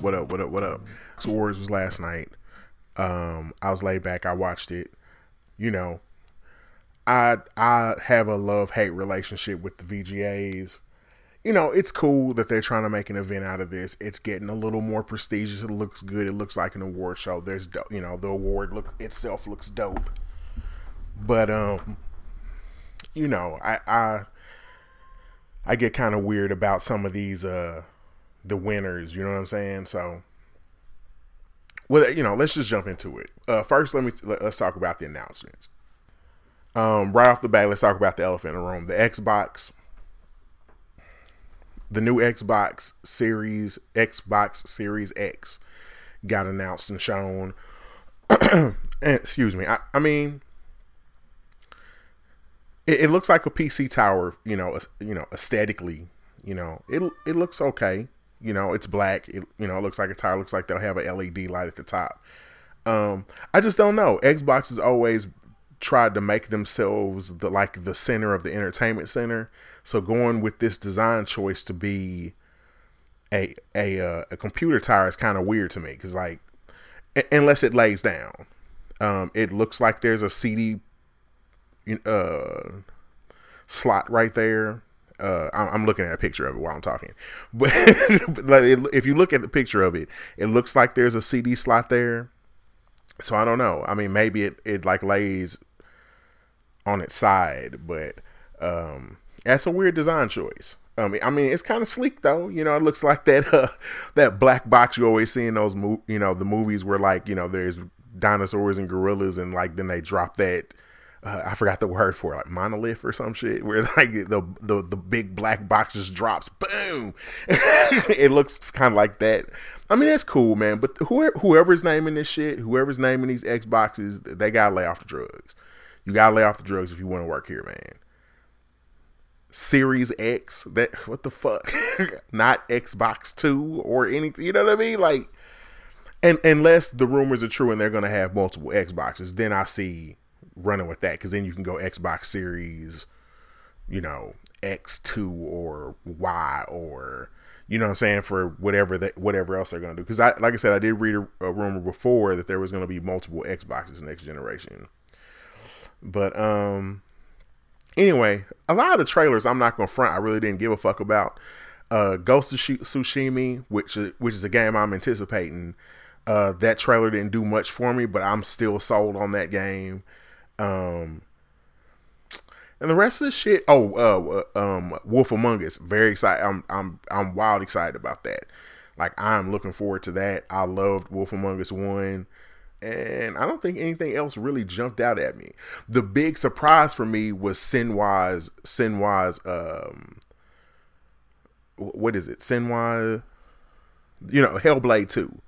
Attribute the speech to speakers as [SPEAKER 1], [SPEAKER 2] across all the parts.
[SPEAKER 1] up? What up? What up? What up? So Wars was last night. Um, I was laid back. I watched it. You know, I I have a love hate relationship with the VGAs. You know, it's cool that they're trying to make an event out of this. It's getting a little more prestigious. It looks good. It looks like an award show. There's, you know, the award look itself looks dope. But um, you know, I I I get kind of weird about some of these uh the winners. You know what I'm saying? So, well, you know, let's just jump into it. Uh, first, let me let, us talk about the announcements. Um, right off the bat, let's talk about the elephant in the room. The Xbox, the new Xbox Series, Xbox Series X, got announced and shown. excuse me. I, I mean, it, it, looks like a PC tower. You know, you know, aesthetically, you know, it it looks okay. You know, it's black. It, you know, it looks like a tire. Looks like they'll have a LED light at the top. Um, I just don't know. Xbox has always tried to make themselves the like the center of the entertainment center. So going with this design choice to be a a uh, a computer tire is kind of weird to me because like unless it lays down, um, it looks like there's a CD uh, slot right there uh, I'm looking at a picture of it while I'm talking, but, if you look at the picture of it, it looks like there's a CD slot there. So I don't know. I mean, maybe it, it like lays on its side, but um, that's a weird design choice. I mean, I mean, it's kind of sleek though. You know, it looks like that uh, that black box you always see in those, mo- you know, the movies where like you know there's dinosaurs and gorillas, and like then they drop that uh, I forgot the word for it, like monolith or some shit, where like the the, the big black box just drops, boom. it looks kind of like that. I mean, that's cool, man. But whoever, whoever's naming this shit, whoever's naming these Xboxes, they gotta lay off the drugs. You gotta lay off the drugs if you want to work here, man. Series X, that what the fuck? Not Xbox Two or anything. You know what I mean? Like, and unless the rumors are true and they're gonna have multiple Xboxes, then I see running with that because then you can go Xbox Series, you know, X2 or Y or you know what I'm saying for whatever that whatever else they're gonna do. Because I like I said, I did read a, a rumor before that there was gonna be multiple Xboxes next generation. But um, anyway, a lot of the trailers I'm not gonna front. I really didn't give a fuck about. Uh, Ghost of Tsushima, which which is a game I'm anticipating. Uh, that trailer didn't do much for me, but I'm still sold on that game. Um, and the rest of the shit. Oh, uh, um, Wolf Among Us. Very excited. I'm, I'm, I'm wild excited about that. Like I'm looking forward to that. I loved Wolf Among Us one, and I don't think anything else really jumped out at me. The big surprise for me was Senua's Senua's um, what is it? Senua, you know, Hellblade two.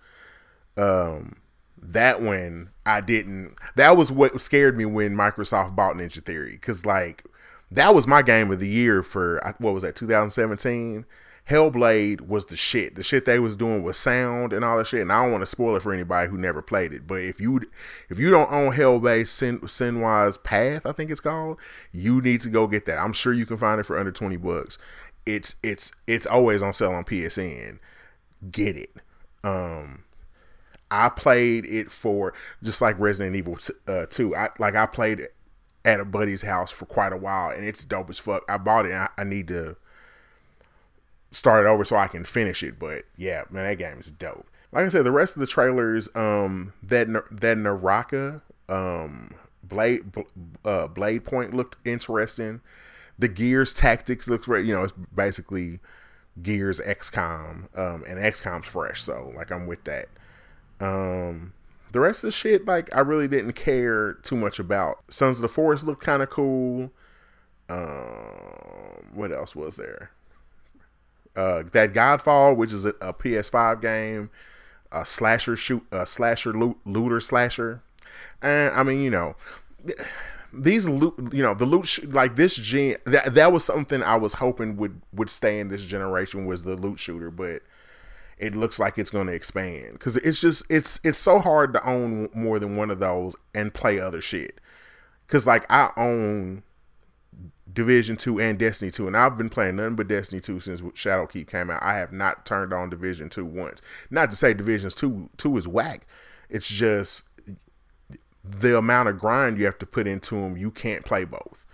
[SPEAKER 1] Um, that one I didn't. That was what scared me when Microsoft bought Ninja Theory because like that was my game of the year for what was that 2017. Hellblade was the shit. The shit they was doing with sound and all that shit. And I don't want to spoil it for anybody who never played it. But if you if you don't own Hellblade Sin, Senua's Path, I think it's called, you need to go get that. I'm sure you can find it for under 20 bucks. It's it's it's always on sale on PSN. Get it. Um I played it for just like Resident Evil uh, 2. I like I played it at a buddy's house for quite a while, and it's dope as fuck. I bought it. I, I, need to start it over so I can finish it. But yeah, man, that game is dope. Like I said, the rest of the trailers, um, that that Naraka, um, Blade, uh, Blade Point looked interesting. The Gears Tactics looks great. You know, it's basically Gears XCOM, um, and XCOM's fresh, so like I'm with that. Um, the rest of the shit, like I really didn't care too much about. Sons of the Forest looked kind of cool. Um, what else was there? Uh, that Godfall, which is a, a PS5 game, a slasher shoot, a slasher loot, looter slasher. And I mean, you know, these loot, you know, the loot sh- like this gen that that was something I was hoping would would stay in this generation was the loot shooter, but it looks like it's going to expand because it's just it's it's so hard to own more than one of those and play other shit because like i own Division Two and Destiny Two, and I've been playing nothing but Destiny Two since Shadowkeep came out. I have not turned on Division Two once. Not to say Divisions Two Two is whack. It's just the amount of grind you have to put into them. You can't play both,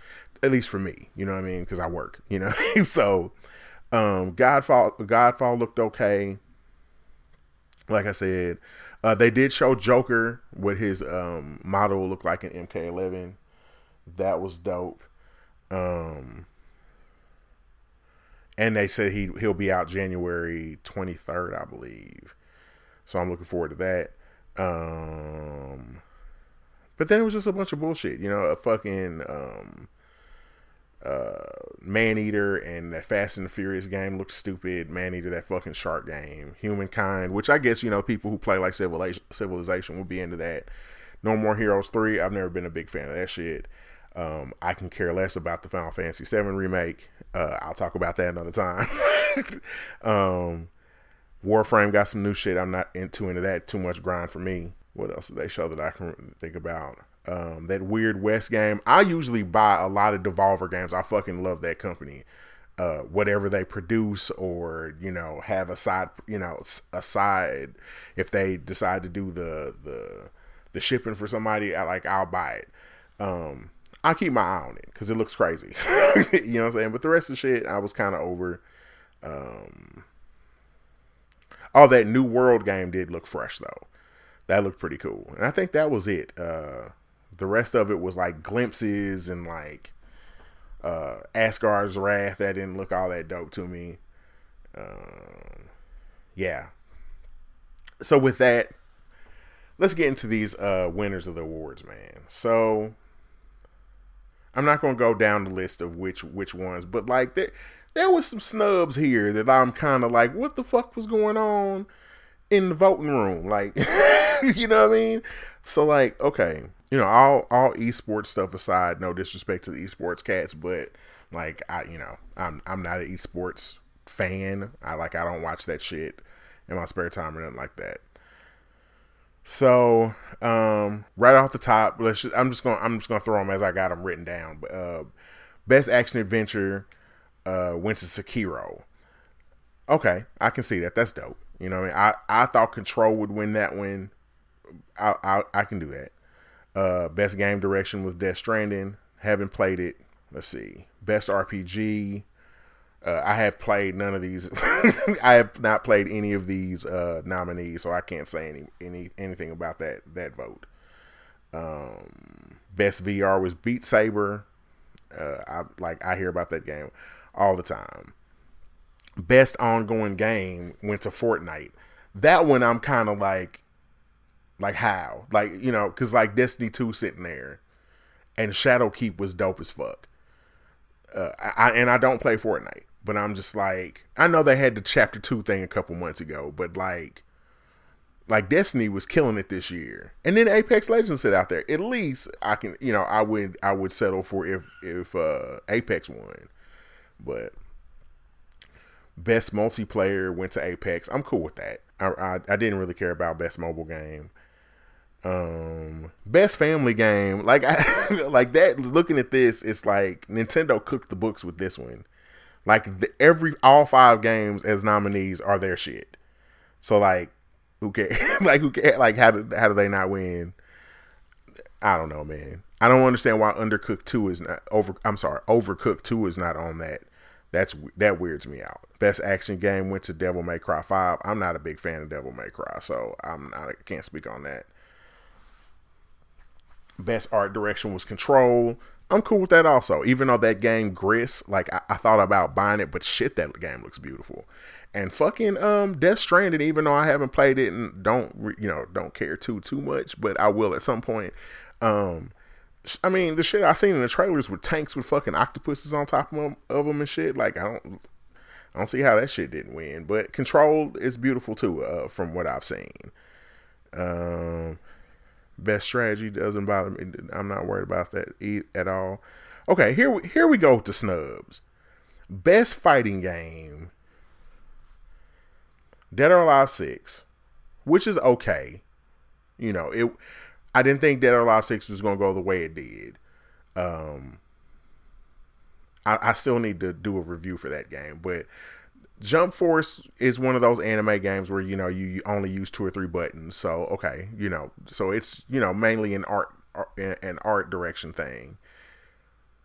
[SPEAKER 1] at least for me. You know what I mean? Because I work. You know, so um, Godfall Godfall looked okay. Like I said, uh, they did show Joker what his um, model looked like in MK11. That was dope. Um, and they said he he'll be out January 23rd, I believe. So I'm looking forward to that. Um, but then it was just a bunch of bullshit, you know, a fucking um, uh, Man Eater and that Fast and the Furious game looked stupid. Man Eater, that fucking shark game. Humankind, which I guess, you know, people who play like Civilization, Civilization will be into that. No More Heroes 3, I've never been a big fan of that shit. Um, I can care less about the Final Fantasy 7 remake. Uh, I'll talk about that another time. um, Warframe got some new shit. I'm not into into that too much grind for me. What else did they show that I can think about? Um, that Weird West game. I usually buy a lot of Devolver games. I fucking love that company. Uh, whatever they produce or you know have a side you know a side if they decide to do the the the shipping for somebody I like I'll buy it. Um I'll keep my eye on it because it looks crazy. You know what I'm saying? But the rest of the shit I was kind of over. Um oh that new world game did look fresh though. That looked pretty cool. And I think that was it. Uh the rest of it was like glimpses and like uh, Asgard's Wrath. That didn't look all that dope to me. Um, yeah. So with that, let's get into these uh, winners of the awards, man. So I'm not gonna go down the list of which which ones, but like there there was some snubs here that I'm kind of like, what the fuck was going on in the voting room? Like, you know what I mean? So like, okay, you know, all all esports stuff aside, no disrespect to the esports cats, but like I, you know, I'm I'm not an esports fan. I like I don't watch that shit in my spare time or nothing like that. So, um, right off the top, let's just, I'm just gonna I'm just gonna throw them as I got them written down. But Uh, best action adventure uh, went to Sekiro. Okay, I can see that. That's dope. You know, I mean, I I thought Control would win that one. I I, I can do that. Uh, best game direction was Death Stranding. Haven't played it. Let's see. Best RPG. Uh, I have played none of these. I have not played any of these uh, nominees, so I can't say any, any anything about that that vote. Um, best VR was Beat Saber. Uh, I like I hear about that game all the time. Best ongoing game went to Fortnite. That one I'm kind of like like how? Like you know, because like Destiny two sitting there, and Shadowkeep was dope as fuck. Uh, I and I don't play Fortnite, but I'm just like I know they had the chapter two thing a couple months ago, but like like Destiny was killing it this year, and then Apex Legends sit out there. At least I can, you know, I would I would settle for if if uh, Apex won, but best multiplayer went to Apex. I'm cool with that. I, I, I didn't really care about best mobile game um best family game like I, like that looking at this it's like nintendo cooked the books with this one. Like the, every all five games as nominees are their shit. So like who cares like who care like how do, how do they not win? I don't know man. I don't understand why undercooked 2 is not over i'm sorry overcooked 2 is not on that. That's that weirds me out. Best action game went to devil may cry 5 i'm not a big fan of devil may cry so i'm not i can't speak on that Best art direction was Control. I'm cool with that also. Even though that game Gris, like I, I, thought about buying it, but shit, that game looks beautiful. And fucking um Death Stranding, even though I haven't played it and don't you know don't care too too much, but I will at some point. Um, I mean the shit I seen in the trailers with tanks with fucking octopuses on top of them, of them and shit. Like I don't I don't see how that shit didn't win. But Control is beautiful too, uh, from what I've seen. Um, best strategy doesn't bother me. I'm not worried about that at all. Okay, here we, here we go to snubs. Best fighting game. Dead or Alive 6, which is okay. You know, it I didn't think Dead or Alive 6 was going to go the way it did. Um I, I still need to do a review for that game, but Jump Force is one of those anime games where you know you only use two or three buttons. So okay, you know, so it's you know mainly an art an art direction thing.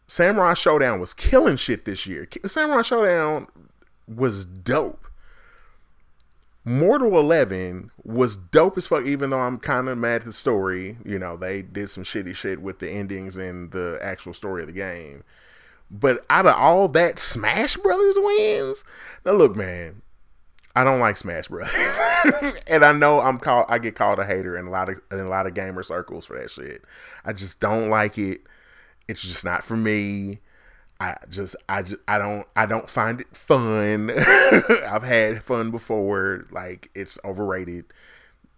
[SPEAKER 1] Samurai Shodown was killing shit this year. Samurai Shodown was dope. Mortal 11 was dope as fuck, even though I'm kind of mad at the story. You know, they did some shitty shit with the endings and the actual story of the game. But out of all that, Smash Brothers wins. Now, look, man, I don't like Smash Brothers, and I know I'm called. I get called a hater in a lot of in a lot of gamer circles for that shit. I just don't like it. It's just not for me. I just I just I don't I don't find it fun. I've had fun before. Like it's overrated.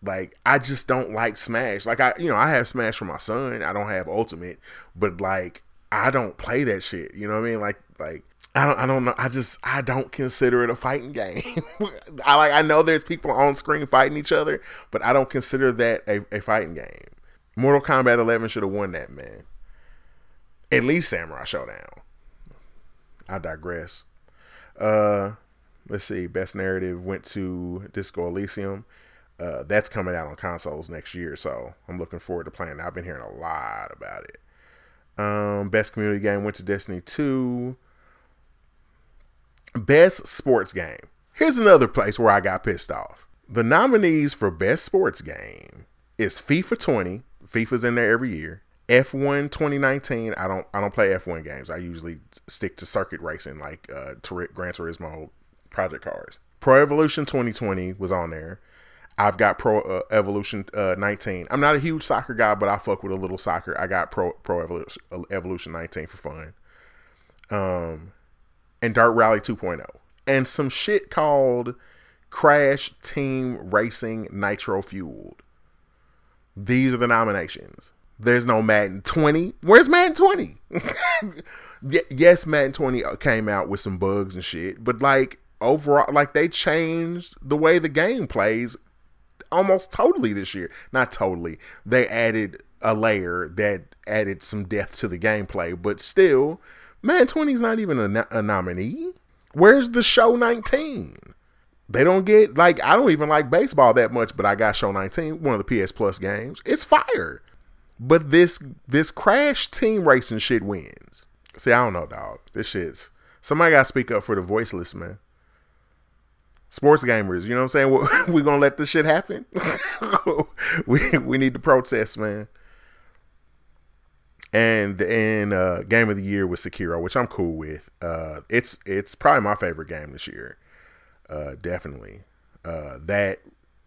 [SPEAKER 1] Like I just don't like Smash. Like I you know, I have Smash for my son. I don't have Ultimate, but like I don't play that shit. You know what I mean? Like like I don't I don't know. I just I don't consider it a fighting game. I like I know there's people on screen fighting each other, but I don't consider that a, a fighting game. Mortal Kombat 11 should have won that, man. At least Samurai Shodown. I digress. Uh, let's see. Best narrative went to Disco Elysium. Uh, that's coming out on consoles next year, so I'm looking forward to playing. I've been hearing a lot about it. Um, best community game went to Destiny 2. Best sports game. Here's another place where I got pissed off. The nominees for best sports game is FIFA 20. FIFA's in there every year. F1 2019, I don't I don't play F1 games. I usually stick to circuit racing like uh Gran Turismo Project Cars. Pro Evolution 2020 was on there. I've got Pro uh, Evolution uh, 19. I'm not a huge soccer guy, but I fuck with a little soccer. I got Pro Pro Evolution, uh, Evolution 19 for fun. Um and Dirt Rally 2.0 and some shit called Crash Team Racing Nitro Fueled. These are the nominations. There's no Madden 20. Where's Madden 20? yes, Madden 20 came out with some bugs and shit, but like overall, like they changed the way the game plays almost totally this year. Not totally. They added a layer that added some depth to the gameplay, but still, Madden 20 is not even a, a nominee. Where's the show 19? They don't get like I don't even like baseball that much, but I got Show 19, one of the PS Plus games. It's fire. But this this crash team racing shit wins. See, I don't know, dog. This shit's somebody gotta speak up for the voiceless, man. Sports gamers, you know what I'm saying? We we're gonna let this shit happen? we we need to protest, man. And and uh, game of the year was Sekiro, which I'm cool with. Uh, it's it's probably my favorite game this year. Uh, definitely. Uh, that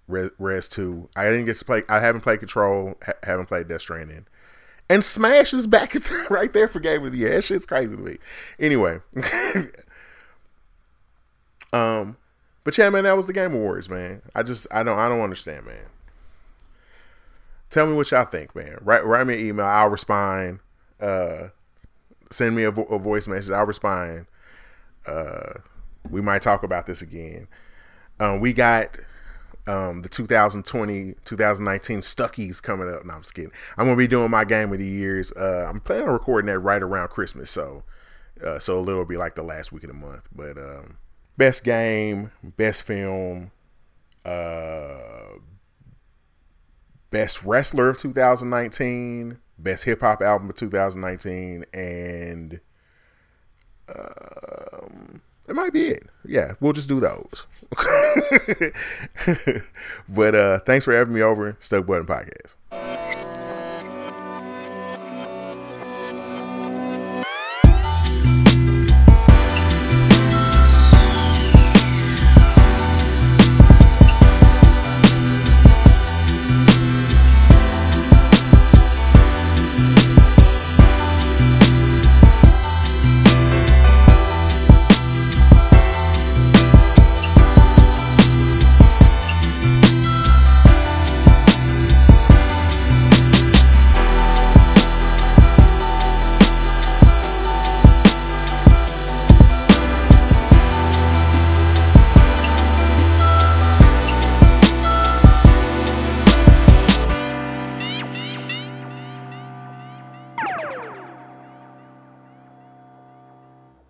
[SPEAKER 1] Res, 2. I didn't get to play. I haven't played Control. Ha- haven't played Death Stranding. And Smash is back the, right there for Game of the Year. That shit's crazy to me. Anyway. um, but yeah, man, that was the Game Awards, man. I just I don't I don't understand, man. Tell me what y'all think, man. Write write me an email. I'll respond. Uh, send me a, vo- a voice message. I'll respond. Uh, we might talk about this again. Um, we got um, the 2020 2019 Stuckies coming up. No, I'm just kidding. I'm gonna be doing my game of the years. Uh, I'm planning on recording that right around Christmas, so uh, so it'll be like the last week of the month. But um, best game, best film, uh, best wrestler of 2019, best hip hop album of 2019, and um, it might be it. Yeah, we'll just do those. but uh thanks for having me over. Stuck Button Podcast.